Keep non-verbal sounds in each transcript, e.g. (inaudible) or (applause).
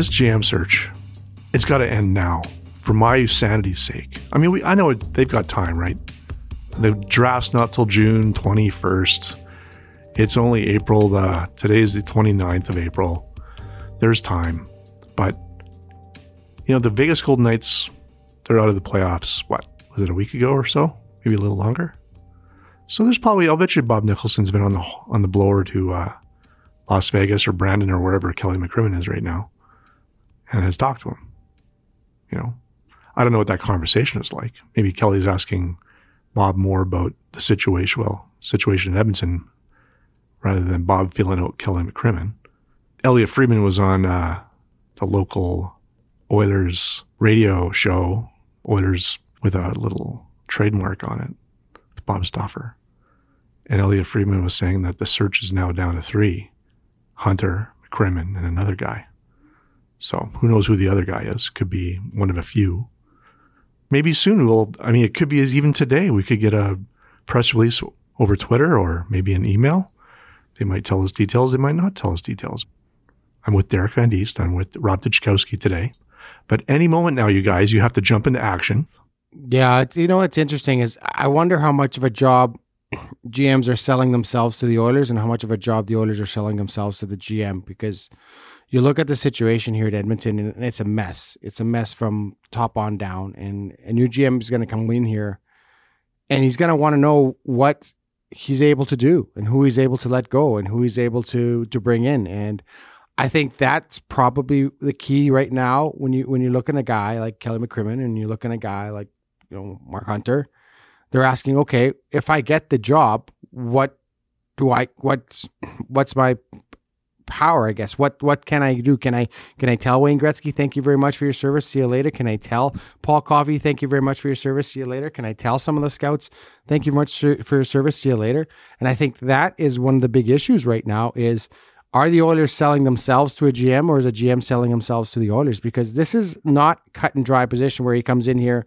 This GM search, it's got to end now for my sanity's sake. I mean, we, I know it, they've got time, right? The draft's not till June 21st. It's only April. The, today is the 29th of April. There's time. But, you know, the Vegas Golden Knights, they're out of the playoffs, what, was it a week ago or so? Maybe a little longer? So there's probably, I'll bet you Bob Nicholson's been on the on the blower to uh, Las Vegas or Brandon or wherever Kelly McCrimmon is right now and has talked to him. You know, I don't know what that conversation is like. Maybe Kelly's asking Bob more about the situation, well, situation in Edmonton, rather than Bob feeling out Kelly McCrimmon. Elliot Friedman was on uh, the local Oilers radio show, Oilers with a little trademark on it, with Bob Stauffer. And Elliot Friedman was saying that the search is now down to three Hunter, McCrimmon, and another guy. So who knows who the other guy is? Could be one of a few. Maybe soon we'll, I mean, it could be as even today we could get a press release over Twitter or maybe an email. They might tell us details. They might not tell us details. I'm with Derek Van Diest. I'm with Rob Tychkowski today. But any moment now, you guys, you have to jump into action. Yeah. You know, what's interesting is I wonder how much of a job GMs are selling themselves to the Oilers and how much of a job the Oilers are selling themselves to the GM because you look at the situation here at Edmonton, and it's a mess. It's a mess from top on down. And a new GM is going to come in here, and he's going to want to know what he's able to do, and who he's able to let go, and who he's able to to bring in. And I think that's probably the key right now when you when you look at a guy like Kelly McCrimmon, and you look at a guy like you know Mark Hunter. They're asking, okay, if I get the job, what do I what's what's my power, I guess. What what can I do? Can I can I tell Wayne Gretzky, thank you very much for your service. See you later. Can I tell Paul Coffey, thank you very much for your service. See you later. Can I tell some of the scouts, thank you very much for your service. See you later. And I think that is one of the big issues right now is are the Oilers selling themselves to a GM or is a GM selling themselves to the Oilers? Because this is not cut and dry position where he comes in here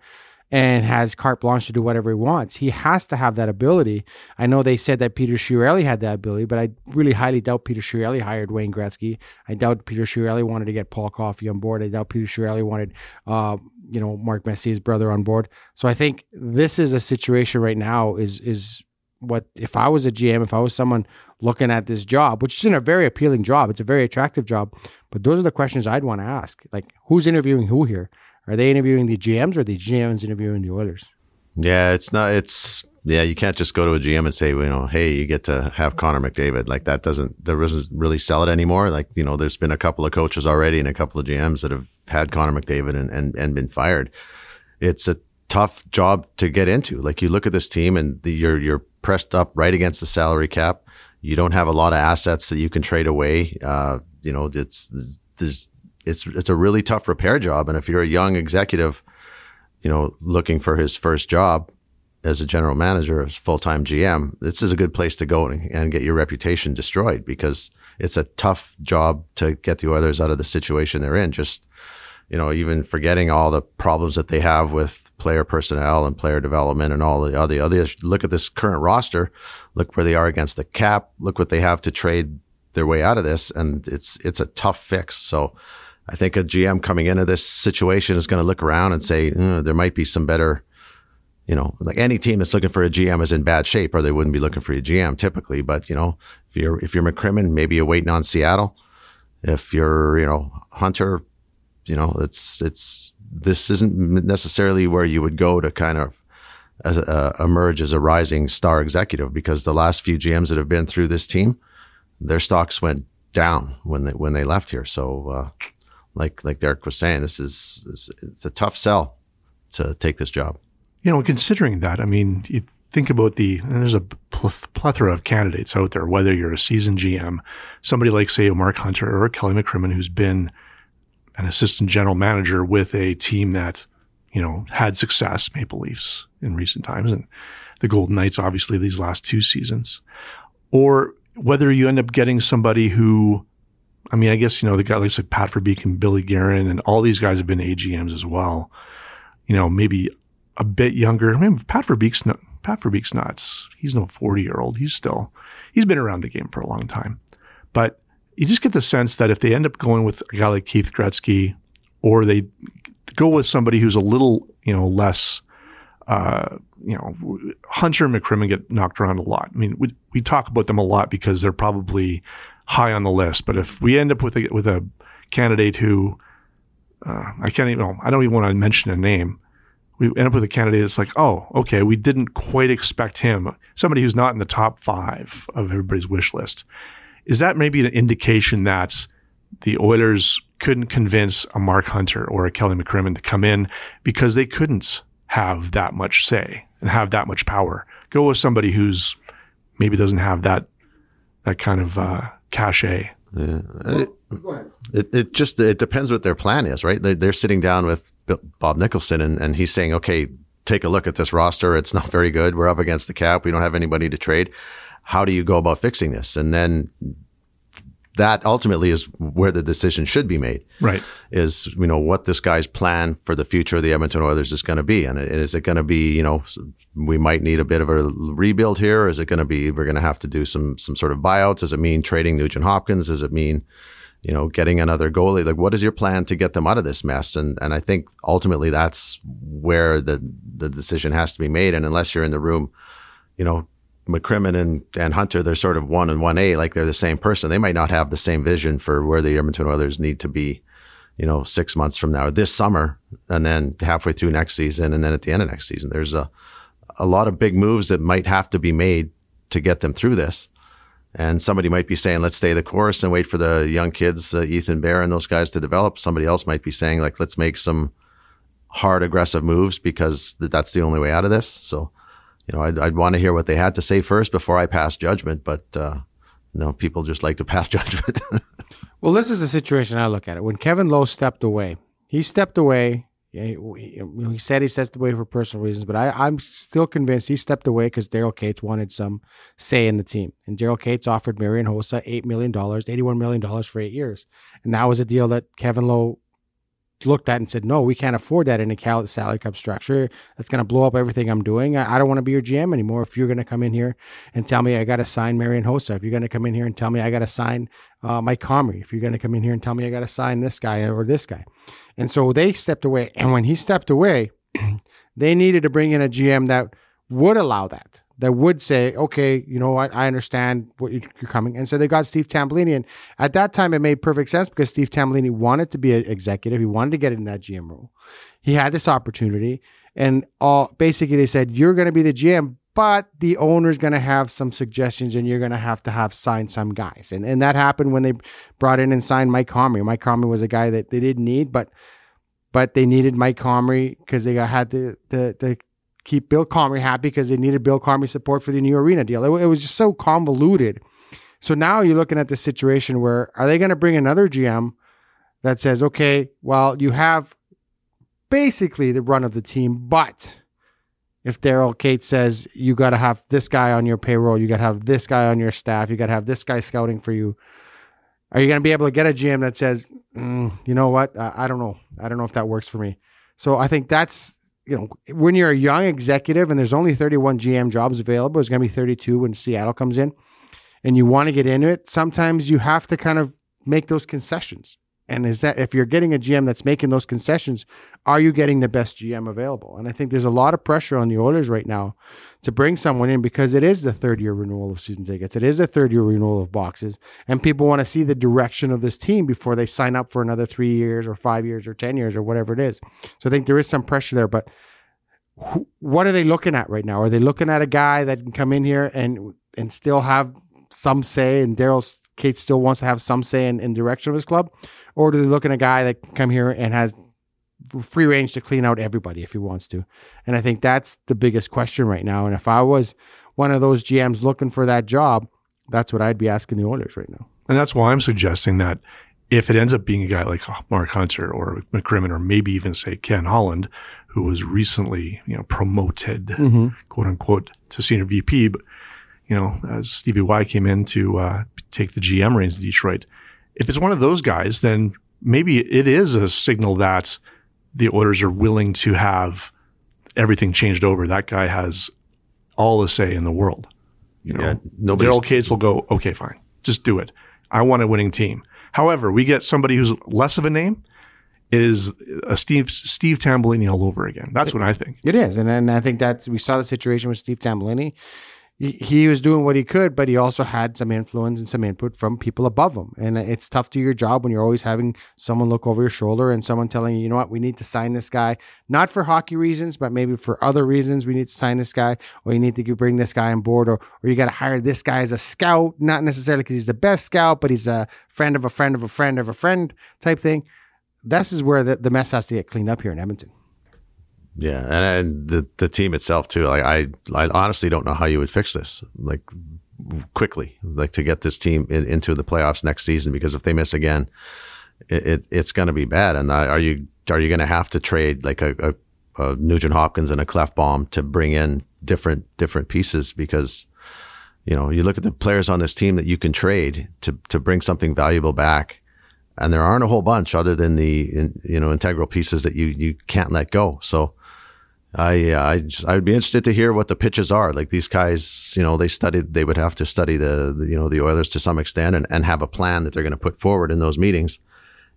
and has carte blanche to do whatever he wants. He has to have that ability. I know they said that Peter Chiarelli had that ability, but I really highly doubt Peter Chiarelli hired Wayne Gretzky. I doubt Peter Chiarelli wanted to get Paul Coffey on board. I doubt Peter Chiarelli wanted, uh, you know, Mark Messier's brother on board. So I think this is a situation right now. Is is what if I was a GM, if I was someone looking at this job, which isn't a very appealing job, it's a very attractive job, but those are the questions I'd want to ask. Like, who's interviewing who here? Are they interviewing the GMs or the GMs interviewing the Oilers? Yeah, it's not. It's yeah. You can't just go to a GM and say, you know, hey, you get to have Connor McDavid. Like that doesn't there doesn't really sell it anymore. Like you know, there's been a couple of coaches already and a couple of GMs that have had Connor McDavid and and, and been fired. It's a tough job to get into. Like you look at this team and the, you're you're pressed up right against the salary cap. You don't have a lot of assets that you can trade away. Uh, you know, it's there's it's it's a really tough repair job. And if you're a young executive, you know, looking for his first job as a general manager, as full time GM, this is a good place to go and, get your reputation destroyed because it's a tough job to get the Oilers out of the situation they're in. Just you know, even forgetting all the problems that they have with player personnel and player development and all the other others. Look at this current roster. Look where they are against the cap. Look what they have to trade their way out of this, and it's it's a tough fix. So I think a GM coming into this situation is going to look around and say mm, there might be some better you know, like any team that's looking for a GM is in bad shape, or they wouldn't be looking for a GM typically. But you know, if you're if you're McCrimmon, maybe you're waiting on Seattle. If you're you know Hunter, you know it's it's this isn't necessarily where you would go to kind of uh, emerge as a rising star executive because the last few GMs that have been through this team, their stocks went down when they when they left here. So, uh, like like Derek was saying, this is it's a tough sell to take this job. You know, considering that, I mean, you think about the, there's a plethora of candidates out there, whether you're a seasoned GM, somebody like, say, Mark Hunter or Kelly McCrimmon, who's been an assistant general manager with a team that, you know, had success, Maple Leafs in recent times, and the Golden Knights, obviously, these last two seasons. Or whether you end up getting somebody who, I mean, I guess, you know, the guys like Pat Verbeek and Billy Guerin and all these guys have been AGMs as well. You know, maybe a bit younger. I mean, Pat Verbeek's not, Pat Verbeek's nuts. He's no 40 year old. He's still, he's been around the game for a long time. But you just get the sense that if they end up going with a guy like Keith Gretzky or they go with somebody who's a little, you know, less, uh, you know, Hunter and McCrimmon get knocked around a lot. I mean, we, we talk about them a lot because they're probably high on the list. But if we end up with a, with a candidate who, uh, I can't even, I don't even want to mention a name, we end up with a candidate that's like, oh, okay, we didn't quite expect him. Somebody who's not in the top five of everybody's wish list. Is that maybe an indication that the Oilers couldn't convince a Mark Hunter or a Kelly McCrimmon to come in because they couldn't have that much say and have that much power? Go with somebody who's maybe doesn't have that that kind of uh, cachet. Yeah. It, it, it, just it depends what their plan is, right? They, they're sitting down with Bob Nicholson and, and he's saying, okay, take a look at this roster. It's not very good. We're up against the cap. We don't have anybody to trade. How do you go about fixing this? And then that ultimately is where the decision should be made. Right. Is, you know, what this guy's plan for the future of the Edmonton Oilers is going to be. And is it going to be, you know, we might need a bit of a rebuild here? Is it going to be, we're going to have to do some, some sort of buyouts? Does it mean trading Nugent Hopkins? Does it mean, you know, getting another goalie? Like, what is your plan to get them out of this mess? And, and I think ultimately that's where the, the decision has to be made. And unless you're in the room, you know, McCrimmon and, and Hunter, they're sort of one and one A, like they're the same person. They might not have the same vision for where the Edmonton Oilers need to be, you know, six months from now, this summer, and then halfway through next season, and then at the end of next season. There's a a lot of big moves that might have to be made to get them through this. And somebody might be saying, let's stay the course and wait for the young kids, uh, Ethan Bear and those guys to develop. Somebody else might be saying, like, let's make some hard, aggressive moves because that's the only way out of this. So you know, I'd, I'd want to hear what they had to say first before I pass judgment. But uh, no, people just like to (laughs) pass judgment. well, this is the situation I look at it. When Kevin Lowe stepped away, he stepped away. He, he said he stepped away for personal reasons, but I, am still convinced he stepped away because Daryl Katz wanted some say in the team. And Daryl Katz offered Marian Hossa $8 million, $81 million for eight years. And that was a deal that Kevin Lowe looked at and said, no, we can't afford that in a salary cap structure. That's going to blow up everything I'm doing. I, I don't want to be your GM anymore. If you're going to come in here and tell me I got to sign Marian Hossa, if you're going to come in here and tell me I got to sign uh, Mike Comrie, if you're going to come in here and tell me I got to sign this guy or this guy. And so they stepped away. And when he stepped away, (clears throat) they needed to bring in a GM that would allow that that would say, okay, you know what, I understand what you're coming. And so they got Steve Tambellini. And at that time, it made perfect sense because Steve Tambellini wanted to be an executive. He wanted to get in that GM role. He had this opportunity. And all basically they said, you're going to be the GM, but the owner's going to have some suggestions and you're going to have to have signed some guys. And, and that happened when they brought in and signed Mike Comrie. Mike Comrie was a guy that they didn't need, but but they needed Mike Comrie because they had the, the, the keep Bill Comrie happy because they needed Bill Comrie support for the new arena deal. It, it, was just so convoluted. So now you're looking at the situation where are they going to bring another GM that says, okay, well, you have basically the run of the team, but if Daryl Katz says you got to have this guy on your payroll, you got to have this guy on your staff, you got to have this guy scouting for you. Are you going to be able to get a GM that says, mm, you know what? I, I don't know. I don't know if that works for me. So I think that's you know, when you're a young executive and there's only 31 GM jobs available, it's going to be 32 when Seattle comes in, and you want to get into it, sometimes you have to kind of make those concessions. And is that if you're getting a GM that's making those concessions, are you getting the best GM available? And I think there's a lot of pressure on the Oilers right now to bring someone in because it is the third year renewal of season tickets. It is a third year renewal of boxes. And people want to see the direction of this team before they sign up for another three years or five years or 10 years or whatever it is. So I think there is some pressure there. But wh- what are they looking at right now? Are they looking at a guy that can come in here and and still have some say and Daryl Katz still wants to have some say in, in direction of his club? Or do they look at a guy that can come here and has free range to clean out everybody if he wants to. And I think that's the biggest question right now. And if I was one of those GMs looking for that job, that's what I'd be asking the Oilers right now. And that's why I'm suggesting that if it ends up being a guy like Mark Hunter or McCrimmon or maybe even say Ken Holland, who was recently, you know, promoted, mm-hmm. quote unquote, to senior VP, but, you know, as Stevie Y came in to uh, take the GM reins in Detroit, if it's one of those guys, then maybe it is a signal that the Oilers are willing to have everything changed over. That guy has all the say in the world. You know, yeah, Daryl Katz will go, okay, fine, just do it. I want a winning team. However, we get somebody who's less of a name is a Steve Steve Tambellini all over again. That's what I think. It is, and and I think that's we saw the situation with Steve Tambellini he was doing what he could, but he also had some influence and some input from people above him. And it's tough to your job when you're always having someone look over your shoulder and someone telling you, you know what, we need to sign this guy, not for hockey reasons, but maybe for other reasons. We need to sign this guy, or you need to bring this guy on board, or or you got to hire this guy as a scout, not necessarily because he's the best scout, but he's a friend of a friend of a friend of a friend type thing. This is where the, the mess has to get cleaned up here in Edmonton. Yeah, and, and the the team itself too. Like I, I honestly don't know how you would fix this. Like quickly, like to get this team in, into the playoffs next season. Because if they miss again, it, it it's going to be bad. And are you are you going to have to trade like a, a, a Nugent Hopkins and a Klefbom to bring in different different pieces? Because you know you look at the players on this team that you can trade to to bring something valuable back and there aren't a whole bunch other than the you know integral pieces that you you can't let go. So I I just, I would be interested to hear what the pitches are. Like these guys, you know, they studied. They would have to study the, the you know the Oilers to some extent and, and have a plan that they're going to put forward in those meetings.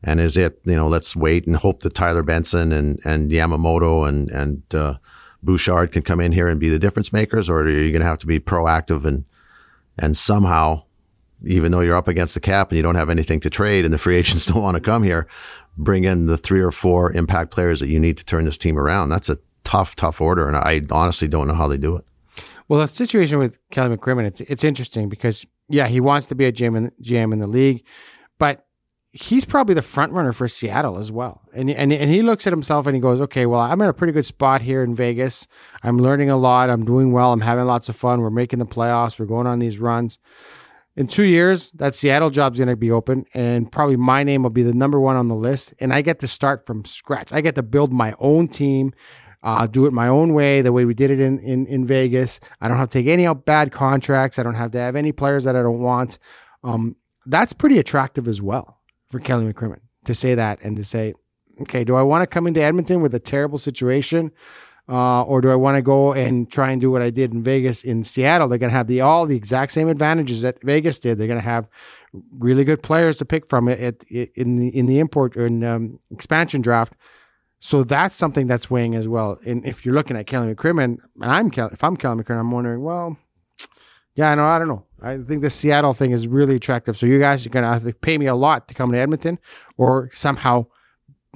And is it you know let's wait and hope that Tyler Benson and and Yamamoto and and uh, Bouchard can come in here and be the difference makers, or are you going to have to be proactive and and somehow, even though you're up against the cap and you don't have anything to trade and the free (laughs) agents don't want to come here, bring in the three or four impact players that you need to turn this team around. That's a tough, tough order, and I honestly don't know how they do it. Well, the situation with Kelly McCrimmon, it's it's interesting because yeah, he wants to be a GM in, GM in the league, but he's probably the front runner for Seattle as well. And, and and he looks at himself and he goes, okay, well, I'm in a pretty good spot here in Vegas. I'm learning a lot. I'm doing well. I'm having lots of fun. We're making the playoffs. We're going on these runs. In two years, that Seattle job's going to be open, and probably my name will be the number one on the list. And I get to start from scratch. I get to build my own team I'll do it my own way, the way we did it in, in, in Vegas. I don't have to take any bad contracts. I don't have to have any players that I don't want. Um, that's pretty attractive as well for Kelly McCrimmon to say that and to say, okay, do I want to come into Edmonton with a terrible situation? Uh, or do I want to go and try and do what I did in Vegas in Seattle? They're going to have the all the exact same advantages that Vegas did. They're going to have really good players to pick from it, in the in the import or in um, expansion draft. So that's something that's weighing as well. And if you're looking at Kelly McCrimmon, and I'm if I'm Kelly McCrimmon, I'm wondering, well, yeah, I know, I don't know. I think the Seattle thing is really attractive. So you guys are gonna have to pay me a lot to come to Edmonton, or somehow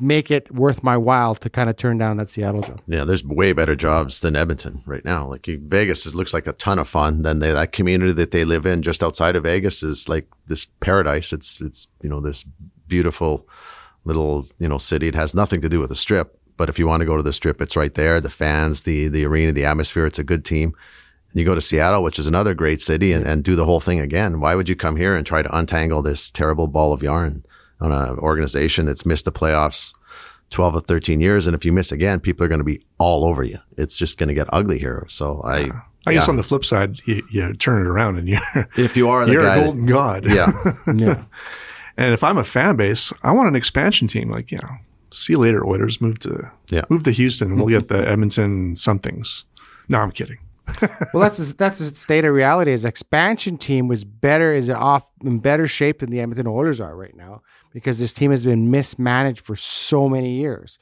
make it worth my while to kind of turn down that Seattle job. Yeah, there's way better jobs than Edmonton right now. Like Vegas is, looks like a ton of fun. Then they, that community that they live in just outside of Vegas is like this paradise. It's it's you know this beautiful little you know city. It has nothing to do with the strip, but if you want to go to the strip, it's right there. The fans, the the arena, the atmosphere. It's a good team. And you go to Seattle, which is another great city, and, and do the whole thing again. Why would you come here and try to untangle this terrible ball of yarn on an organization that's missed the playoffs 12 or 13 years? And if you miss again, people are going to be all over you. It's just going to get ugly here. So I. Yeah. I guess on the flip side, you, you, turn it around and you're if you are you're guy, a golden god. Yeah, (laughs) yeah. And if I'm a fan base, I want an expansion team. Like, you know, see you later, Oilers. Move to yeah. move to Houston, and we'll get the (laughs) Edmonton somethings. No, I'm kidding. (laughs) well, that's the- that's the state of reality. His expansion team was better, is off in better shape than the Edmonton Oilers are right now because this team has been mismanaged for so many years.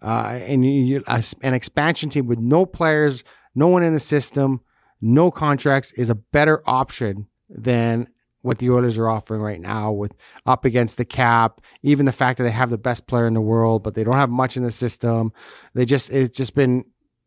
Uh, and you, you, a- an expansion team with no players, no one in the system, no contracts is a better option than what the Oilers are offering right now with up against the cap, even the fact that they have the best player in the world, but they don't have much in the system. They just it's just been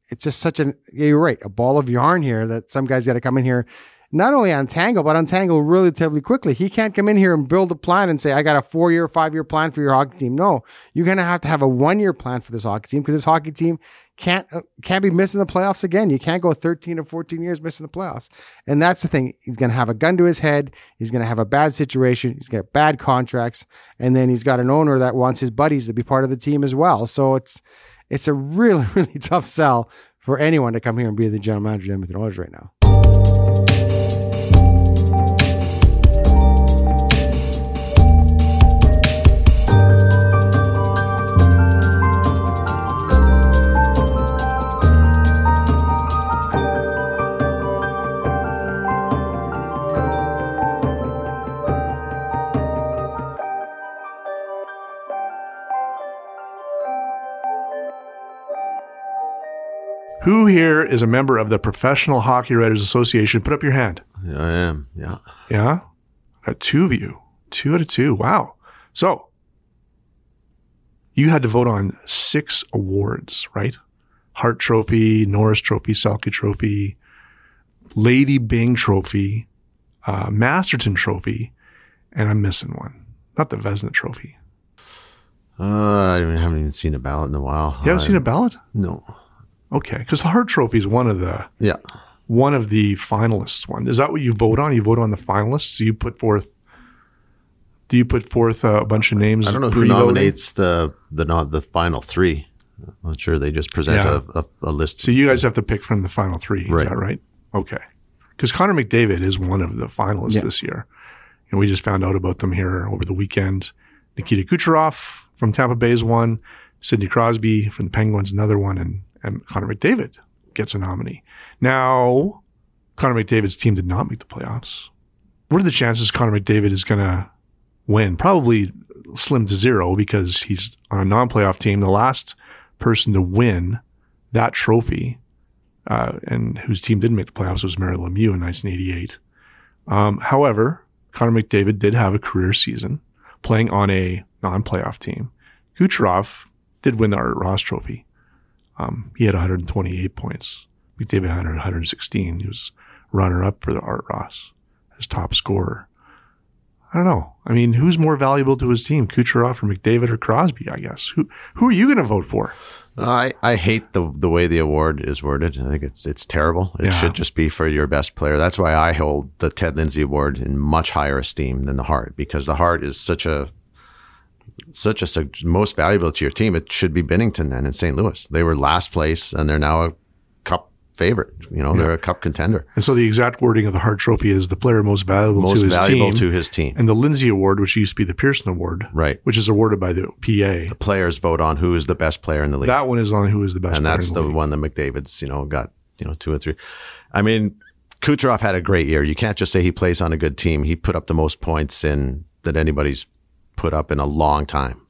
it's just such an you're right, a ball of yarn here that some guys got to come in here, not only untangle, but untangle relatively quickly. He can't come in here and build a plan and say, I got a four year, five year plan for your hockey team. No, you're gonna have to have a one year plan for this hockey team because this hockey team can't uh, can't be missing the playoffs again. You can't go 13 or 14 years missing the playoffs. And that's the thing. He's gonna have a gun to his head. He's gonna have a bad situation. He's got bad contracts, and then he's got an owner that wants his buddies to be part of the team as well. So it's it's a really, (laughs) really tough sell for anyone to come here and be the general manager of the Oilers right now. Who here is a member of the Professional Hockey Writers Association? Put up your hand. Yeah, I am. Yeah. Yeah. Got two of you. Two out of two. Wow. So you had to vote on six awards, right? Hart Trophy, Norris Trophy, Selke Trophy, Lady Byng Trophy, uh, Masterton Trophy, and I'm missing one. Not the Vezina Trophy. Uh, I haven't even seen a ballot in a while. You haven't seen a ballot? No. Okay, because the Hart Trophy is one of the Yeah. one of the finalists. One is that what you vote on? You vote on the finalists. So you put forth. Do you put forth uh, a bunch of names? I don't know who pre-voting? nominates the the not the final three. I'm not sure. They just present Yeah. a, a, a list. So you guys have to pick from the final three. Is Right. that right? Okay. Because Connor McDavid is one of the finalists Yeah. this year. And we just found out about them here over the weekend. Nikita Kucherov from Tampa Bay is one. Sidney Crosby from the Penguins, another one. And, and Connor McDavid gets a nominee. Now, Connor McDavid's team did not make the playoffs. What are the chances Connor McDavid is going to win? Probably slim to zero because he's on a non playoff team. The last person to win that trophy uh, and whose team didn't make the playoffs was Mario Lemieux in 1988. Um, however, Connor McDavid did have a career season playing on a non-playoff team. Kucherov did win the Art Ross Trophy. Um, he had 128 points. McDavid had 116. He was runner-up for the Art Ross, his top scorer. I don't know. I mean, who's more valuable to his team, Kucherov or McDavid or Crosby? I guess. Who who are you going to vote for? I, I hate the the way the award is worded. I think it's it's terrible. It Yeah. should just be for your best player. That's why I hold the Ted Lindsay Award in much higher esteem than the Hart because the Hart is such a such a most valuable to your team. It should be Binnington then in St. Louis. They were last place and they're now a cup favorite. You know, they're a cup contender. And so the exact wording of the Hart Trophy is the player most valuable Most to his valuable team. to his team. and the Lindsay Award, which used to be the Pearson Award, Right. which is awarded by the PA. The players vote on who is the best player in the league. That one is on who is the best, and that's the league. one that McDavid's, you know, got, you know, two or three. I mean, Kucherov had a great year. You can't just say he plays on a good team. He put up the most points in that anybody's put up in a long time.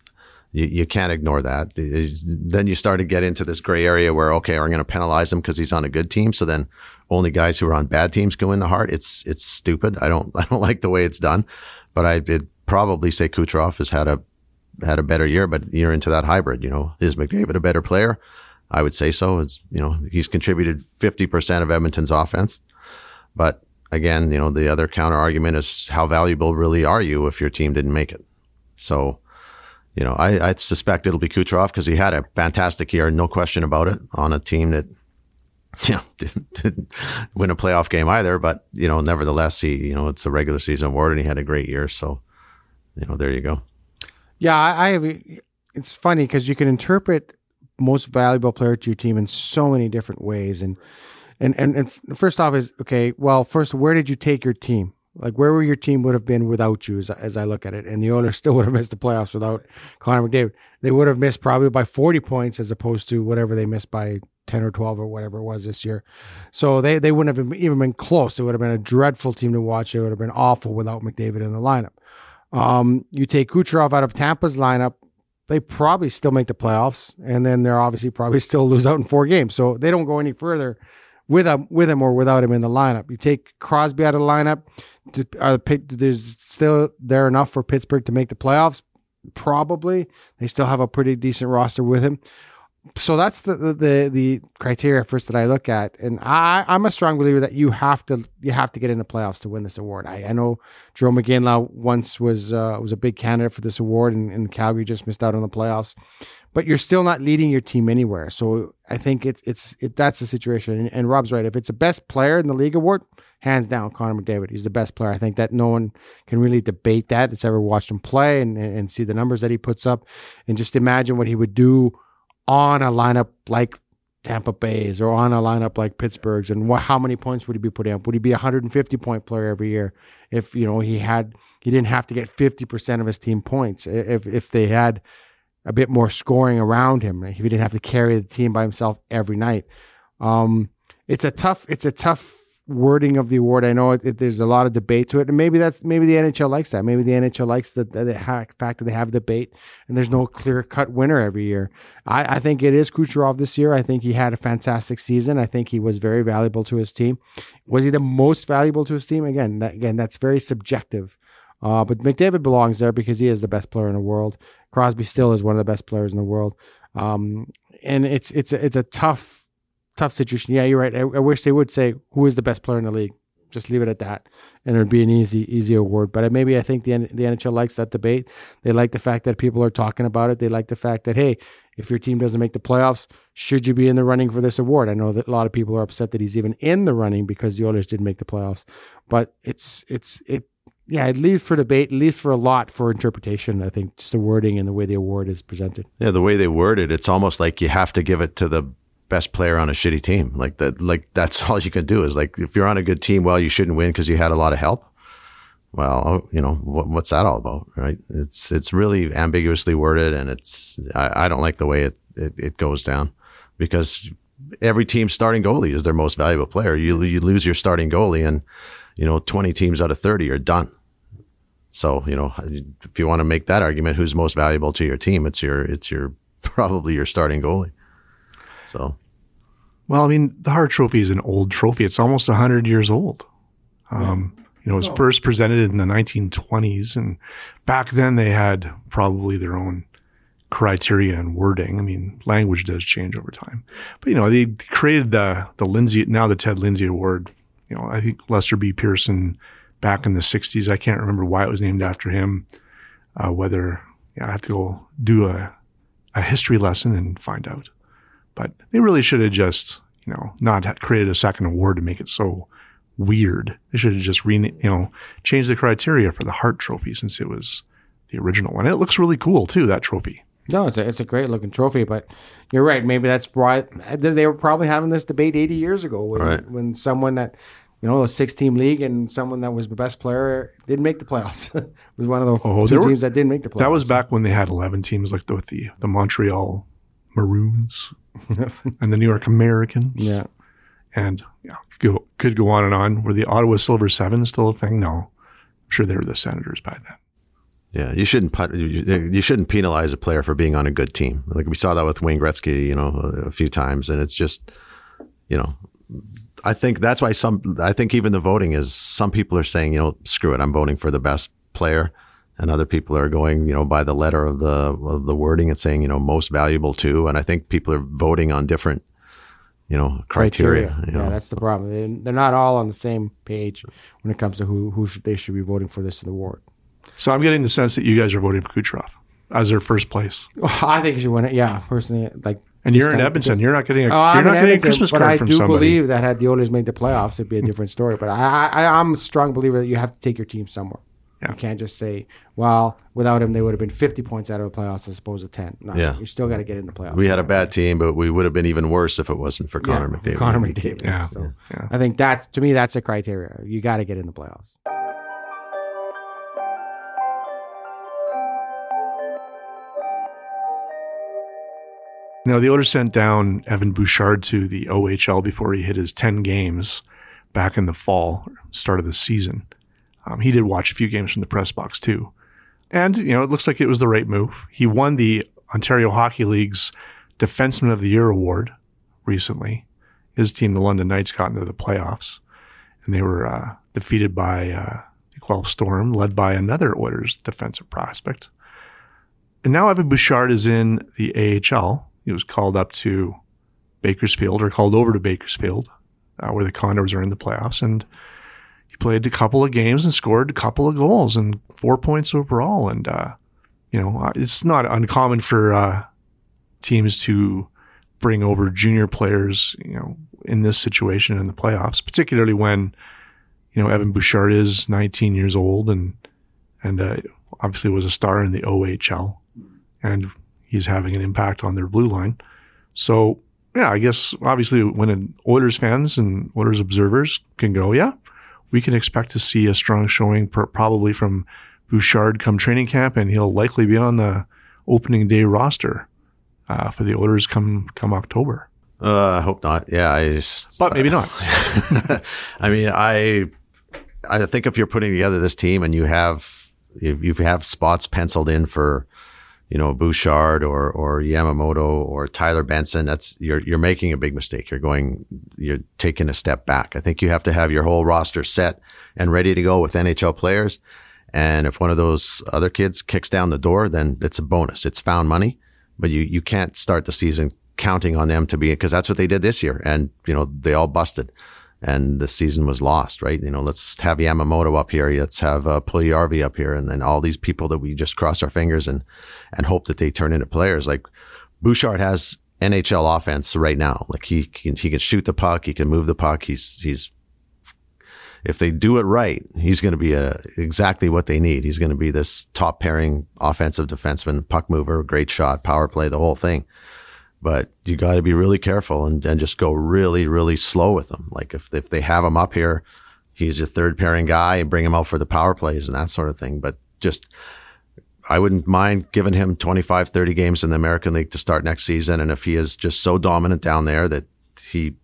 You, you can't ignore that. Then you start to get into this gray area where, okay, I'm going to penalize him because he's on a good team. So then only guys who are on bad teams go in the Hart. It's, it's stupid. I don't, (laughs) I don't like the way it's done, but I would probably say Kucherov has had a, had a better year, but you're into that hybrid, you know, is McDavid a better player? I would say so. It's, you know, he's contributed 50% of Edmonton's offense. But again, you know, the other counter argument is how valuable really are you if your team didn't make it? So, you know, I, I suspect it'll be Kucherov because he had a fantastic year, no question about it, on a team that, you know, (laughs) didn't, didn't win a playoff game either. But, you know, nevertheless, he, you know, it's a regular season award and he had a great year. So, you know, there you go. Yeah, I, I have. It's funny because you can interpret most valuable player to your team in so many different ways, and and and and first off is okay. Well, first, where did you take your team? Like, where were your team would have been without you? As, as I look at it, and the Oilers (laughs) still would have missed the playoffs without Connor McDavid. They would have missed probably by forty points as opposed to whatever they missed by 10 or 12 or whatever it was this year. So they, they wouldn't have even been close. It would have been a dreadful team to watch. It would have been awful without McDavid in the lineup. Um, you take Kucherov out of Tampa's lineup, they probably still make the playoffs, and then they're obviously probably (laughs) still lose out in four games. So they don't go any further with him, with him or without him in the lineup. You take Crosby out of the lineup. Are the, there's still there enough for Pittsburgh to make the playoffs? Probably. They still have a pretty decent roster with him so that's the, the, the the criteria first that I look at, and I I'm a strong believer that you have to you have to get in the playoffs to win this award. I, I know Jarome Iginla once was uh, was a big candidate for this award, and, and Calgary just missed out on the playoffs, but you're still not leading your team anywhere. So I think it's it's it, that's the situation. And, and Rob's right. If it's the best player in the league award, hands down, Connor McDavid. He's the best player. I think that no one can really debate that. It's ever watched him play and and see the numbers that he puts up, and just imagine what he would do on a lineup like Tampa Bay's or on a lineup like Pittsburgh's, and wh- how many points would he be putting up? Would he be a 150 point player every year if you know he had he didn't have to get 50 percent of his team points if if they had a bit more scoring around him he didn't have to carry the team by himself every night. Um, it's a tough it's a tough wording of the award. I know it, it, there's a lot of debate to it, and maybe that's maybe the NHL likes that. Maybe the NHL likes the, the, the fact that they have debate and there's no clear cut winner every year. I, I think it is Kucherov this year. I think he had a fantastic season. I think he was very valuable to his team. Was he the most valuable to his team? Again, that, again, that's very subjective. Uh, but McDavid belongs there because he is the best player in the world. Crosby still is one of the best players in the world. Um, and it's it's a, it's a tough tough situation. Yeah, you're right. I, I, wish they would say who is the best player in the league. Just leave it at that, and it'd be an easy, easy award. But maybe I think the the NHL likes that debate. They like the fact that people are talking about it. They like the fact that hey, if your team doesn't make the playoffs, should you be in the running for this award? I know that a lot of people are upset that he's even in the running because the Oilers didn't make the playoffs. But it's it's it yeah, it leaves for debate, it leaves for a lot for interpretation. I think just the wording and the way the award is presented. Yeah, the way they word it, it's almost like you have to give it to the best player on a shitty team. Like that, like that's (laughs) all you can do is like, if you're on a good team, well, you shouldn't win because you had a lot of help. Well, oh, you know, what, what's that all about? Right. It's, it's really ambiguously worded and it's, I, I don't like the way it, it, it, goes down because every team's starting goalie is their most valuable player. You, you lose your starting goalie and, you know, 20 teams out of 30 are done. So, you know, if you want to make that argument, who's most valuable to your team? It's your, it's your, (laughs) probably your starting goalie. So, well, I mean, the Hart Trophy is an old trophy. It's almost 100 years old. Um, you know, it was oh. first presented in the 1920s. And back then they had probably their own criteria and wording. I mean, language does change over time. But, you know, they created the, the Lindsay, now the Ted Lindsay Award. You know, I think Lester B. Pearson back in the 60s. I can't remember why it was named after him. Uh, whether, I have to go do a, a history lesson and find out. But they really should have just, you know, not created a second award to make it so weird. They should have just re, you know, changed the criteria for the Hart Trophy since it was the original one. It looks really cool too. That trophy. No, it's a, it's a great looking trophy, but you're right. Maybe that's why they were probably having this debate 80 years ago when, right. when someone that, you know, a six team league and someone that was the best player didn't make the playoffs. (laughs) was one of the oh, two were, teams that didn't make the playoffs. That was back when they had 11 teams like the, with the, the Montreal Maroons (laughs) and the New York Americans. Yeah. And you know, could go, could go on and on. Were the Ottawa Silver Seven still a thing? No. I'm sure they were the Senators by then. Yeah, you shouldn't put, you shouldn't penalize a player for being on a good team. Like we saw that with Wayne Gretzky, you know, a few times, and it's just, you know, I think that's why some. I think even the voting is some people are saying, you know, screw it, I'm voting for the best player, and other people are going, you know, by the letter of the of the wording and saying, you know, most valuable too. And I think people are voting on different, you know, criteria. criteria. You know? Yeah, that's the problem. They're not all on the same page when it comes to who who should, they should be voting for this award. So I'm getting the sense that you guys are voting for Kucherov as their first place. Oh, I think you should win it. Yeah, personally, like. And you're in Edmonton. You're not getting a. Oh, you're not getting a Christmas card I from do believe that had the Oilers made the playoffs, it'd be a different story. But I, I, I'm a strong believer that you have to take your team somewhere. Yeah. You can't just say, well, without him, they would have been 50 points out of the playoffs as opposed to 10. No, yeah. You still got to get in the playoffs. We had a bad team, but we would have been even worse if it wasn't for Connor yeah, McDavid. Connor McDavid. Yeah. So yeah. I think that, to me, that's a criteria. You got to get in the playoffs. Now, the Oilers sent down Evan Bouchard to the OHL before he hit his 10 games back in the fall, start of the season. Um, he did watch a few games from the press box too. And, you know, it looks like it was the right move. He won the Ontario Hockey League's Defenseman of the Year award recently. His team, the London Knights, got into the playoffs and they were uh, defeated by uh, the Guelph Storm, led by another Oilers defensive prospect. And now Evan Bouchard is in the AHL. He was called up to Bakersfield or called over to Bakersfield, uh, where the Condors are in the playoffs. And he played a couple of games and scored a couple of goals and four points overall. And, uh, you know, uh, it's not uncommon for uh, teams to bring over junior players, you know, in this situation in the playoffs, particularly when, you know, Evan Bouchard is 19 years old and, and, uh, obviously was a star in the OHL and he's having an impact on their blue line. So, yeah, I guess obviously when an Oilers fans and Oilers observers can go, yeah, we can expect to see a strong showing per, probably from Bouchard come training camp and he'll likely be on the opening day roster uh, for the Oilers come come October. Uh, I hope not. Yeah, I just, but maybe not. (laughs) I mean, I I think if you're putting together this team and you have if you have spots penciled in for you know Bouchard or or Yamamoto or Tyler Benson, that's you're you're making a big mistake. You're going you're taking a step back. I think you have to have your whole roster set and ready to go with NHL players. And if one of those other kids kicks down the door, then it's a bonus. It's found money, but you you can't start the season counting on them to be because that's what they did this year, and you know they all busted, and the season was lost. Right? You know, let's have Yamamoto up here, let's have uh, Puljujarvi up here, and then all these people that we just cross our fingers and and hope that they turn into players. Like Bouchard has NHL offense right now. Like he can he can shoot the puck, he can move the puck. He's he's if they do it right, he's going to be a, exactly what they need. He's going to be this top pairing offensive defenseman, puck mover, great shot, power play, the whole thing but you got to be really careful and, and just go really, really slow with them. Like if, if they have him up here, he's your third pairing guy and bring him out for the power plays and that sort of thing. But just, I wouldn't mind giving him 25, 30 games in the American League to start next season. And if he is just so dominant down there that he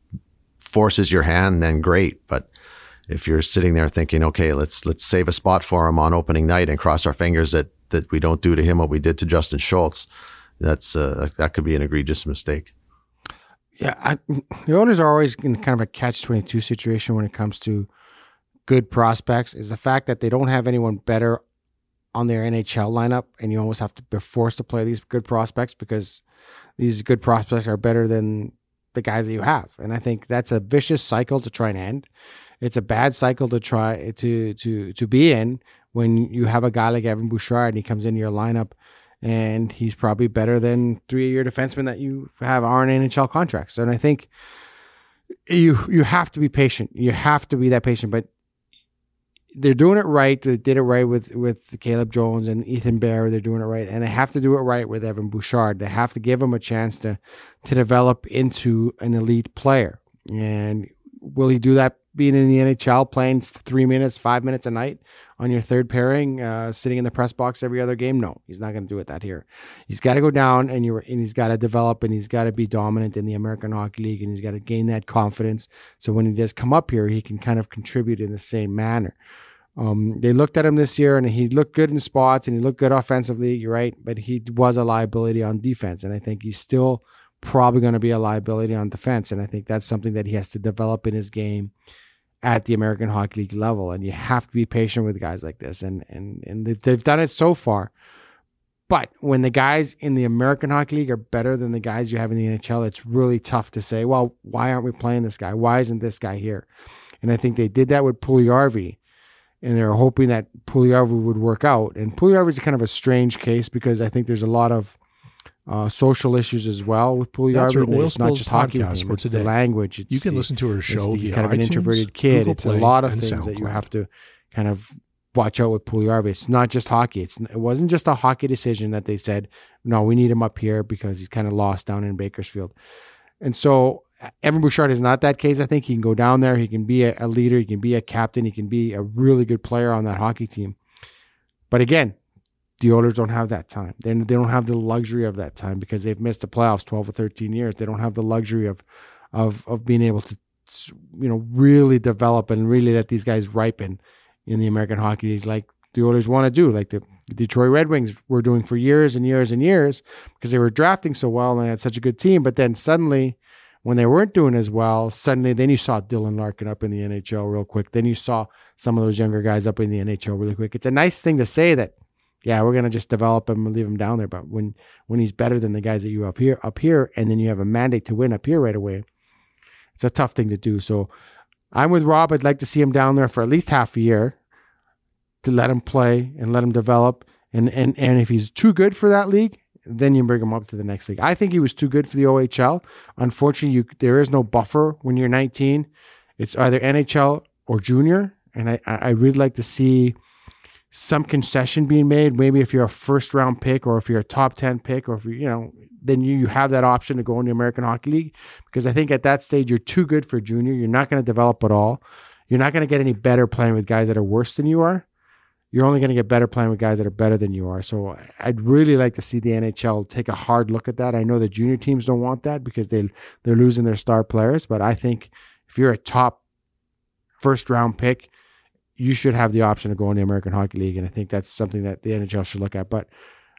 forces your hand, then great. But if you're sitting there thinking, okay, let's, let's save a spot for him on opening night and cross our fingers that, that we don't do to him what we did to Justin Schultz, that's uh, that could be an egregious mistake. Yeah, I, the owners are always in kind of a catch twenty two situation when it comes to good prospects. Is the fact that they don't have anyone better on their NHL lineup, and you almost have to be forced to play these good prospects because these good prospects are better than the guys that you have. And I think that's a vicious cycle to try and end. It's a bad cycle to try to to to be in when you have a guy like Evan Bouchard and he comes into your lineup and he's probably better than three-year defensemen that you have on NHL contracts. And I think you you have to be patient. You have to be that patient. But they're doing it right. They did it right with with Caleb Jones and Ethan Bear. They're doing it right, and they have to do it right with Evan Bouchard. They have to give him a chance to to develop into an elite player. And will he do that being in the NHL, playing three minutes, five minutes a night on your third pairing, uh, sitting in the press box every other game? No, he's not going to do it that here. He's got to go down and you and he's got to develop and he's got to be dominant in the American Hockey League and he's got to gain that confidence. So when he does come up here, he can kind of contribute in the same manner. Um, they looked at him this year and he looked good in spots and he looked good offensively. You're right, but he was a liability on defense, and I think he's still probably going to be a liability on defense. And I think that's something that he has to develop in his game at the American Hockey League level. And you have to be patient with guys like this. And and and they've done it so far. But when the guys in the American Hockey League are better than the guys you have in the NHL, it's really tough to say, well, why aren't we playing this guy? Why isn't this guy here? And I think they did that with Puljujarvi, and they're hoping that Puljujarvi would work out. And Puljujarvi is kind of a strange case because I think there's a lot of uh, social issues as well with Puljujarvi. It's not just hockey with him; it's today. the language. It's you can the, listen to her show. He's kind of an introverted kid. Google it's Play, a lot of things SoundCloud. that you have to kind of watch out with Puljujarvi. It's not just hockey. It's it wasn't just a hockey decision that they said no, we need him up here because he's kind of lost down in Bakersfield. And so Evan Bouchard is not that case. I think he can go down there. He can be a, a leader. He can be a captain. He can be a really good player on that hockey team. But again, the Oilers don't have that time. They they don't have the luxury of that time because they've missed the playoffs twelve or thirteen years. They don't have the luxury of of of being able to you know really develop and really let these guys ripen in the American Hockey League like the Oilers want to do, like the Detroit Red Wings were doing for years and years and years because they were drafting so well and they had such a good team. But then suddenly, when they weren't doing as well, suddenly then you saw Dylan Larkin up in the NHL real quick. Then you saw some of those younger guys up in the NHL really quick. It's a nice thing to say that, yeah, we're gonna just develop him and leave him down there. But when when he's better than the guys that you up here up here, and then you have a mandate to win up here right away, it's a tough thing to do. So I'm with Rob. I'd like to see him down there for at least half a year to let him play and let him develop. And and and if he's too good for that league, then you bring him up to the next league. I think he was too good for the OHL. Unfortunately, you there is no buffer when you're 19. It's either NHL or junior, and I I really like to see some concession being made. Maybe if you're a first round pick, or if you're a top 10 pick, or if you you know then you, you have that option to go in the American Hockey League because I think at that stage you're too good for junior. You're not going to develop at all. You're not going to get any better playing with guys that are worse than you are you're only going to get better playing with guys that are better than you are. So I'd really like to see the NHL take a hard look at that. I know the junior teams don't want that because they they're losing their star players, but I think if you're a top first round pick, you should have the option to go in the American Hockey League, and I think that's something that the NHL should look at. But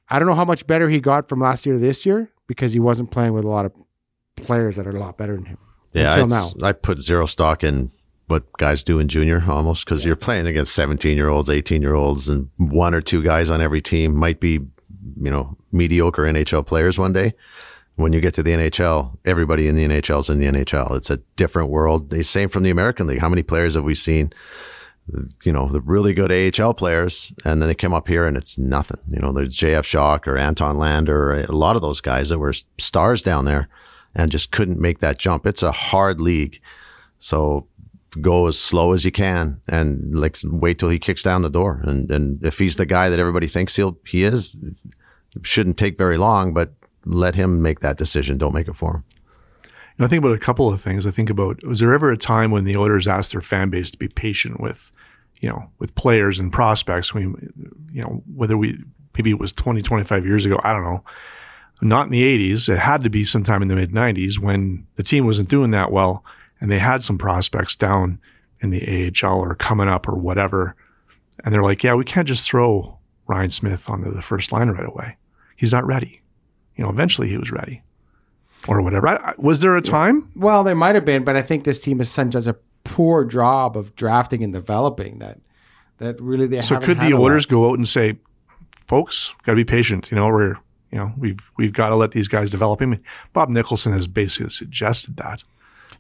I don't know how much better he got from last year to this year because he wasn't playing with a lot of players that are a lot better than him. Yeah, until now. I put zero stock in what guys do in junior almost because yeah. you're playing against 17 year olds, 18 year olds, and one or two guys on every team might be, you know, mediocre NHL players one day. When you get to the NHL, everybody in the NHL is in the NHL. It's a different world. The same from the American League. How many players have we seen? You know, the really good AHL players, and then they come up here and it's nothing. You know, there's JF Jacques or Anton Lander, or a lot of those guys that were stars down there and just couldn't make that jump. It's a hard league. So go as slow as you can and like wait till he kicks down the door. And and if he's the guy that everybody thinks he'll he is, shouldn't take very long. But let him make that decision. Don't make it for him. Know, I think about a couple of things. I think about was there ever a time when the Oilers asked their fan base to be patient with, you know, with players and prospects? We, you know, whether we maybe it was 20, 25 years ago. I don't know. Not in the 80s. It had to be sometime in the mid 90s when the team wasn't doing that well and they had some prospects down in the AHL or coming up or whatever. And they're like, yeah, we can't just throw Ryan Smyth onto the first line right away. He's not ready. You know, eventually he was ready or whatever. I, was there a time? Well, there might have been, but I think this team has done a poor job of drafting and developing that. That really they. So could the Oilers go out and say, "Folks, got to be patient. You know, we're you know we've we've got to let these guys develop." I mean, Bob Nicholson has basically suggested that.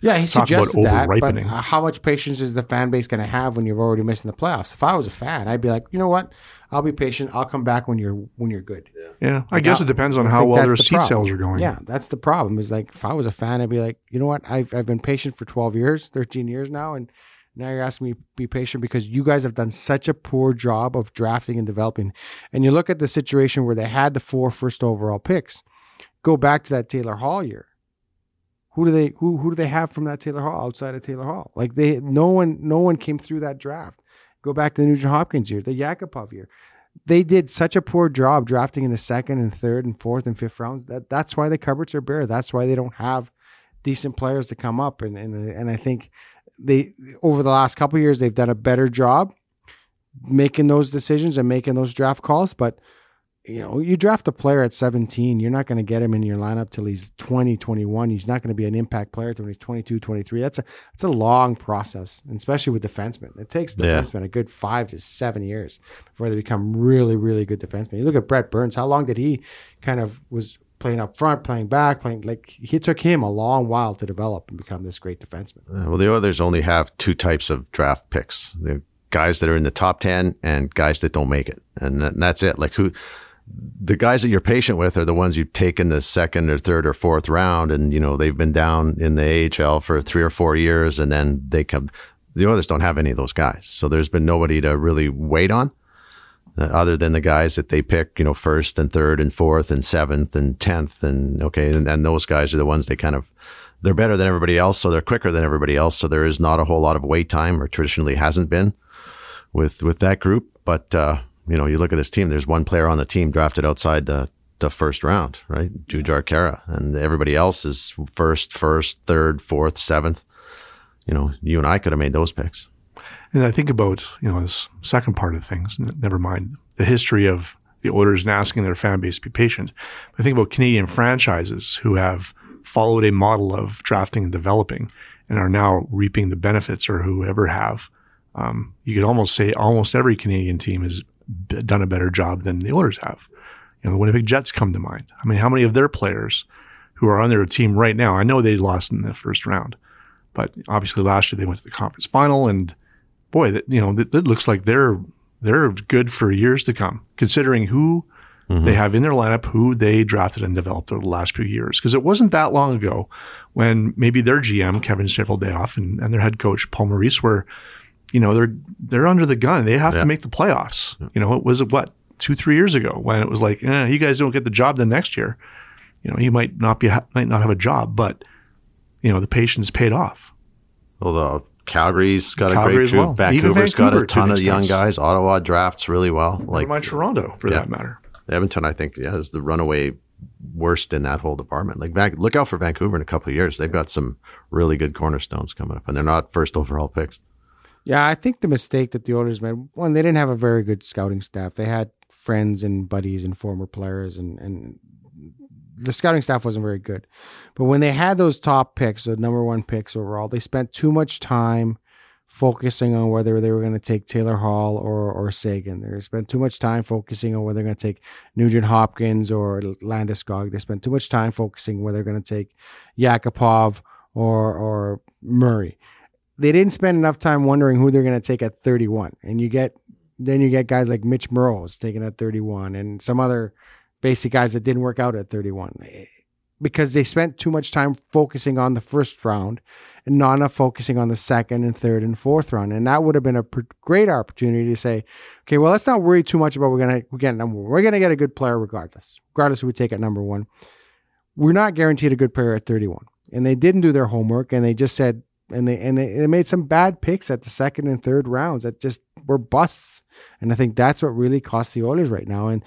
Yeah, he Talk suggested that. But how much patience is the fan base going to have when you're already missing the playoffs? If I was a fan, I'd be like, you know what? I'll be patient. I'll come back when you're when you're good. Yeah, yeah I guess it depends on how well their the seat problem. sales are going. Yeah, that's the problem. Is like if I was a fan, I'd be like, you know what? I've I've been patient for 12 years, 13 years now, and now you're asking me to be patient because you guys have done such a poor job of drafting and developing. And you look at the situation where they had the four first overall picks. Go back to that Taylor Hall year who do they who who do they have from that Taylor Hall outside of Taylor Hall? Like they no one no one came through that draft. Go back to the Nugent Hopkins year, the Yakupov year. They did such a poor job drafting in the second and third and fourth and fifth rounds. That that's why the cupboards are bare. That's why they don't have decent players to come up. And and and I think they over the last couple years they've done a better job making those decisions and making those draft calls. But you know, you draft a player at 17, you're not going to get him in your lineup till he's 20, 21. He's not going to be an impact player till he's 22, 23. That's a that's a long process, especially with defensemen. It takes defensemen yeah. a good five to seven years before they become really, really good defensemen. You look at Brent Burns. How long did he kind of was playing up front, playing back, playing like he took him a long while to develop and become this great defenseman. well, the others only have two types of draft picks: the guys that are in the top ten and guys that don't make it, and, that, and that's it. Like who the guys that you're patient with are the ones you take in the second or third or fourth round, and you know they've been down in the AHL for three or four years, and then they come. The others don't have any of those guys, so there's been nobody to really wait on, uh, other than the guys that they pick, you know, first and third and fourth and seventh and tenth, and okay, and, and those guys are the ones they kind of they're better than everybody else, so they're quicker than everybody else, so there is not a whole lot of wait time, or traditionally hasn't been with with that group, but. uh you know, you look at this team. There's one player on the team drafted outside the the first round, right? Jujhar Khaira, and everybody else is first, first, third, fourth, seventh. You know, you and I could have made those picks. And I think about, you know, this second part of things, never mind the history of the Oilers and asking their fan base to be patient. I think about Canadian franchises who have followed a model of drafting and developing and are now reaping the benefits or whoever have. Um, you could almost say almost every Canadian team has done a better job than the Oilers have. You know, the Winnipeg Jets come to mind. I mean, how many of their players who are on their team right now? I know they lost in the first round, but obviously last year they went to the conference final, and boy, that, you know, it looks like they're they're good for years to come, considering who mm-hmm. they have in their lineup, who they drafted and developed over the last few years. Because it wasn't that long ago when maybe their GM Kevin Cheveldayoff and, and their head coach Paul Maurice were, you know, they're they're under the gun. They have yeah. to make the playoffs. Yeah. You know, it was what two, three years ago when it was like, eh, you guys don't get the job the next year. You know, you might not be might not have a job, but you know, the patience paid off. Although Calgary's got Calgary a great group. Well. Vancouver's Vancouver, got a ton of young guys. Ottawa drafts really well. Like mind Toronto, for yeah. that matter. Edmonton, I think, yeah, is the runaway worst in that whole department. Like, Van- look out for Vancouver in a couple of years. They've got some really good cornerstones coming up, and they're not first overall picks. Yeah, I think the mistake that the Oilers made one, they didn't have a very good scouting staff. They had friends and buddies and former players and and the scouting staff wasn't very good. But when they had those top picks, the number one picks overall, they spent too much time focusing on whether they were going to take Taylor Hall or or Seguin. They spent too much time focusing on whether they're going to take Nugent Hopkins or Landeskog. They spent too much time focusing whether they're going to take Yakupov or or Murray. They didn't spend enough time wondering who they're going to take at 31. And you get then you get guys like Mitch Moroz taken at 31 and some other basic guys that didn't work out at 31 eh, because they spent too much time focusing on the first round and not enough focusing on the second and third and fourth round. And that would have been a great opportunity to say, okay, well, let's not worry too much about we're gonna get number one. We're gonna get a good player regardless, regardless who we take at number one. We're not guaranteed a good player at 31. And they didn't do their homework and they just said, and they and they, they made some bad picks at the second and third rounds that just were busts. And I think that's what really cost the Oilers right now. And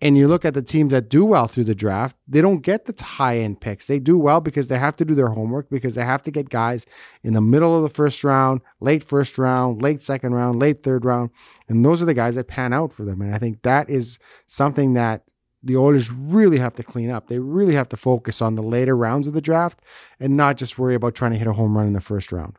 and you look at the teams that do well through the draft, they don't get the high end picks. They do well because they have to do their homework, because they have to get guys in the middle of the first round, late first round, late second round, late third round. And those are the guys that pan out for them. And I think that is something that the Oilers really have to clean up. They really have to focus on the later rounds of the draft and not just worry about trying to hit a home run in the first round.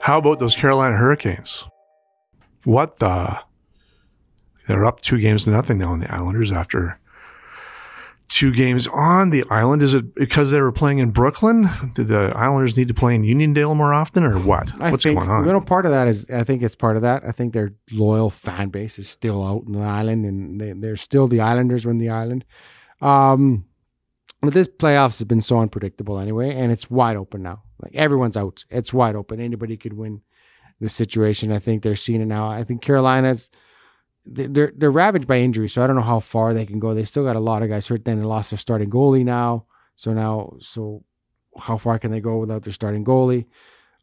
How about those Carolina Hurricanes? What the? They're up two games to nothing now on the Islanders after two games on the island? Is it because they were playing in Brooklyn? Did the Islanders need to play in Uniondale more often, or what? I What's think, going on? You know, part of that is I think it's part of that. I think their loyal fan base is still out in the island, and they, they're still the Islanders when the island. Um, but this playoffs has been so unpredictable anyway, and it's wide open now. Like everyone's out. It's wide open. Anybody could win the situation. I think they're seeing it now. I think Carolina's they're they're ravaged by injury, so I don't know how far they can go. They still got a lot of guys hurt. Then they lost their starting goalie now, so now so how far can they go without their starting goalie?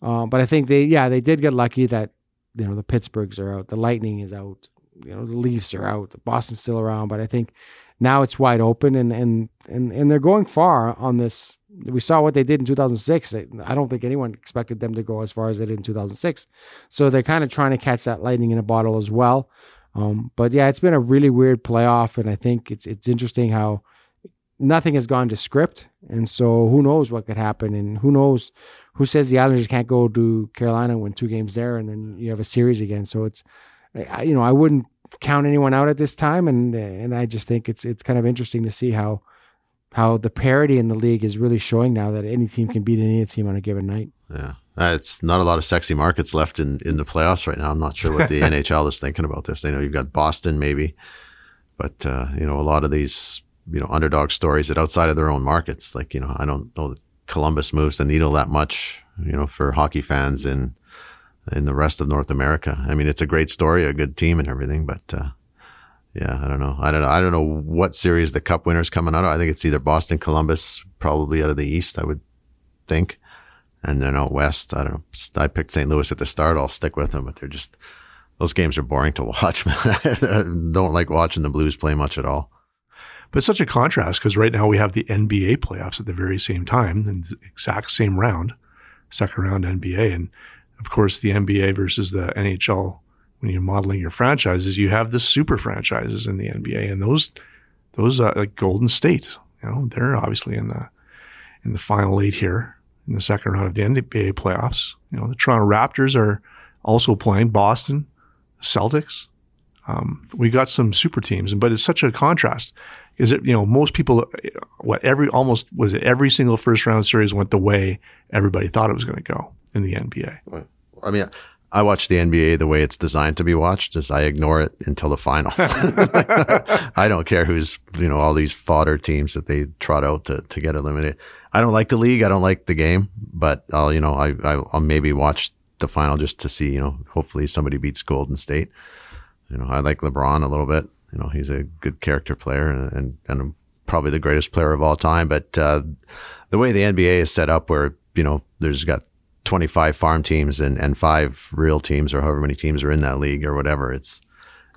Um, but I think they yeah they did get lucky that you know the Pittsburghs are out, the Lightning is out, you know the Leafs are out, the Boston's still around, but I think now it's wide open and and and and they're going far on this. We saw what they did in 2006. I don't think anyone expected them to go as far as they did in 2006. So they're kind of trying to catch that lightning in a bottle as well. Um, but yeah, it's been a really weird playoff, and I think it's it's interesting how nothing has gone to script, and so who knows what could happen, and who knows who says the Islanders can't go to Carolina win two games there, and then you have a series again. So it's you know I wouldn't count anyone out at this time, and and I just think it's it's kind of interesting to see how how the parity in the league is really showing now that any team can beat any team on a given night. Yeah. Uh, it's not a lot of sexy markets left in, in the playoffs right now. I'm not sure what the (laughs) NHL is thinking about this. They know you've got Boston maybe, but uh, you know a lot of these you know underdog stories that outside of their own markets. Like you know I don't know that Columbus moves the needle that much. You know for hockey fans in in the rest of North America. I mean it's a great story, a good team and everything, but uh, yeah, I don't know. I don't know. I don't know what series the Cup winners coming out of. I think it's either Boston, Columbus, probably out of the East. I would think And then out west, I don't know. I picked St. Louis at the start. I'll stick with them, but they're just those games are boring to (laughs) watch. Man, I don't like watching the Blues play much at all. But it's such a contrast because right now we have the NBA playoffs at the very same time, the exact same round, second round NBA, and of course the NBA versus the NHL. When you're modeling your franchises, you have the super franchises in the NBA, and those those uh, like Golden State, you know, they're obviously in the in the final eight here in the second round of the NBA playoffs. You know, the Toronto Raptors are also playing Boston, Celtics. Um, we got some super teams, but it's such a contrast. Is it, you know, most people, what every, almost, was it every single first round series went the way everybody thought it was going to go in the NBA? I mean, I watch the NBA the way it's designed to be watched, is I ignore it until the final. (laughs) (laughs) I don't care who's, you know, all these fodder teams that they trot out to, to get eliminated. I don't like the league. I don't like the game, but I'll, you know, I, I'll maybe watch the final just to see, you know, hopefully somebody beats Golden State. You know, I like LeBron a little bit. You know, he's a good character player and, and, and probably the greatest player of all time. But, uh, the way the NBA is set up where, you know, there's got 25 farm teams and, and five real teams or however many teams are in that league or whatever. It's,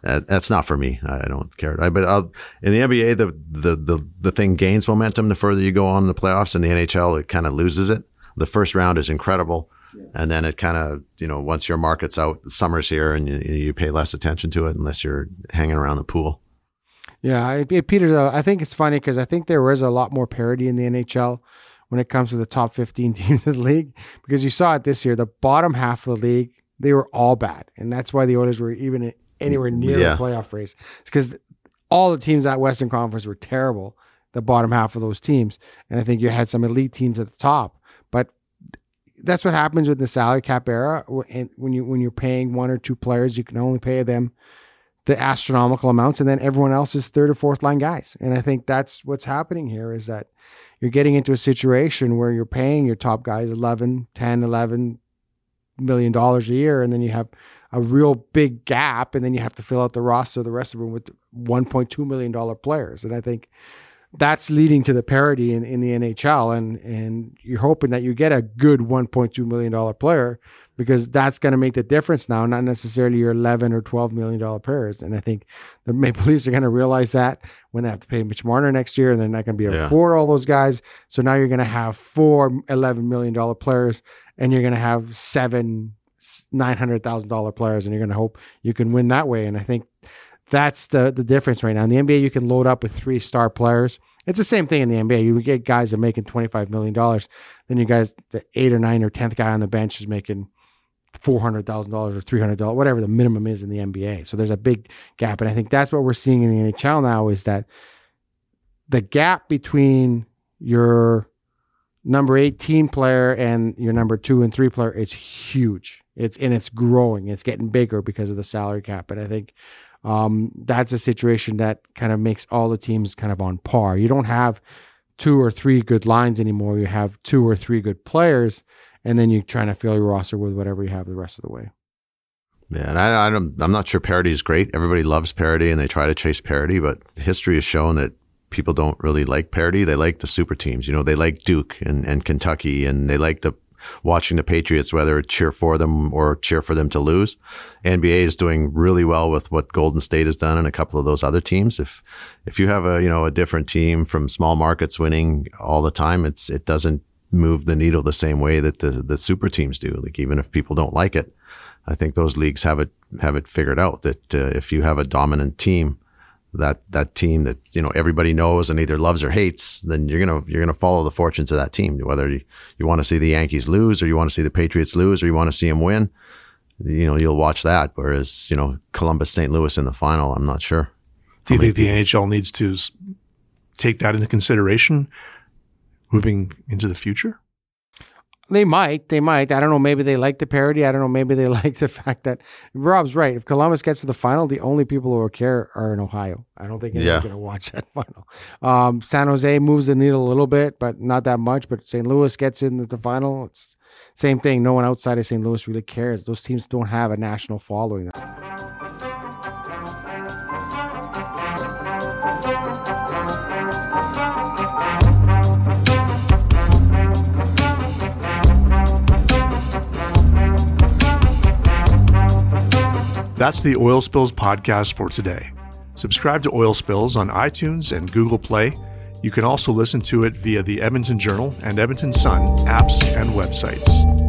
uh, that's not for me. I don't care. I, but I'll, in the NBA, the, the, the, the thing gains momentum the further you go on in the playoffs. In the NHL, it kind of loses it. The first round is incredible. Yeah. And then it kind of, you know, once your market's out, summer's here and you, you, pay less attention to it unless you're hanging around the pool. Yeah, it, it, Peter, I think it's funny because I think there is a lot more parity in the NHL when it comes to the top 15 (laughs) teams of the league because you saw it this year. The bottom half of the league, they were all bad. And that's why the Oilers were even anywhere mm, near yeah. the playoff race. Because all the teams at Western Conference were terrible, the bottom half of those teams. And I think you had some elite teams at the top. But that's what happens with the salary cap era. When you when you're paying one or two players, you can only pay them the astronomical amounts, and then everyone else is third or fourth line guys. And I think that's what's happening here is that you're getting into a situation where you're paying your top guys 11, 10, 11 million dollars a year, and then you have a real big gap, and then you have to fill out the roster of the rest of them with 1.2 million dollar players. And I think that's leading to the parity in, in the NHL. And and you're hoping that you get a good 1.2 million dollar player because that's going to make the difference now, not necessarily your 11 or 12 million dollar players. And I think the Maple Leafs are going to realize that when they have to pay Mitch Marner next year, and they're not going to be able to yeah. afford all those guys. So now you're going to have four 11 million dollar players, and you're going to have seven nine hundred thousand dollar players, and you're going to hope you can win that way. And I think that's the the difference right now. In the NBA, you can load up with three star players. It's the same thing in the NBA. You get guys that are making twenty five million dollars, then you guys the eight or nine or tenth guy on the bench is making four hundred thousand dollars or three hundred dollars, whatever the minimum is in the NBA. So there's a big gap, and I think that's what we're seeing in the NHL now is that the gap between your number 18 player and your number two and three player is huge. It's and it's growing. It's getting bigger because of the salary cap. And I think um, that's a situation that kind of makes all the teams kind of on par. You don't have two or three good lines anymore. You have two or three good players, and then you're trying to fill your roster with whatever you have the rest of the way. Yeah, and I, I I'm not sure parity is great. Everybody loves parity and they try to chase parity, but history has shown that people don't really like parity. They like the super teams. You know, they like Duke and, and Kentucky and they like the watching the Patriots, whether cheer for them or cheer for them to lose. NBA is doing really well with what Golden State has done and a couple of those other teams. If if you have a you know a different team from small markets winning all the time, it's it doesn't move the needle the same way that the the super teams do. Like even if people don't like it, I think those leagues have it have it figured out that uh, if you have a dominant team that that team that you know everybody knows and either loves or hates, then you're gonna you're gonna follow the fortunes of that team. Whether you, you want to see the Yankees lose or you want to see the Patriots lose or you want to see them win, you know you'll watch that. Whereas you know Columbus, St. Louis in the final, I'm not sure. Do you think the NHL needs to take that into consideration moving into the future? They might. They might. I don't know. Maybe they like the parity. I don't know. Maybe they (laughs) like the fact that Rob's right. If Columbus gets to the final, the only people who will care are in Ohio. I don't think anyone's yeah. going to watch (laughs) that final. Um, San Jose moves the needle a little bit, but not that much. But St. Louis gets into the final. It's same thing. No one outside of St. Louis really cares. Those teams don't have a national following. That's the Oil Spills podcast for today. Subscribe to Oil Spills on iTunes and Google Play. You can also listen to it via the Edmonton Journal and Edmonton Sun apps and websites.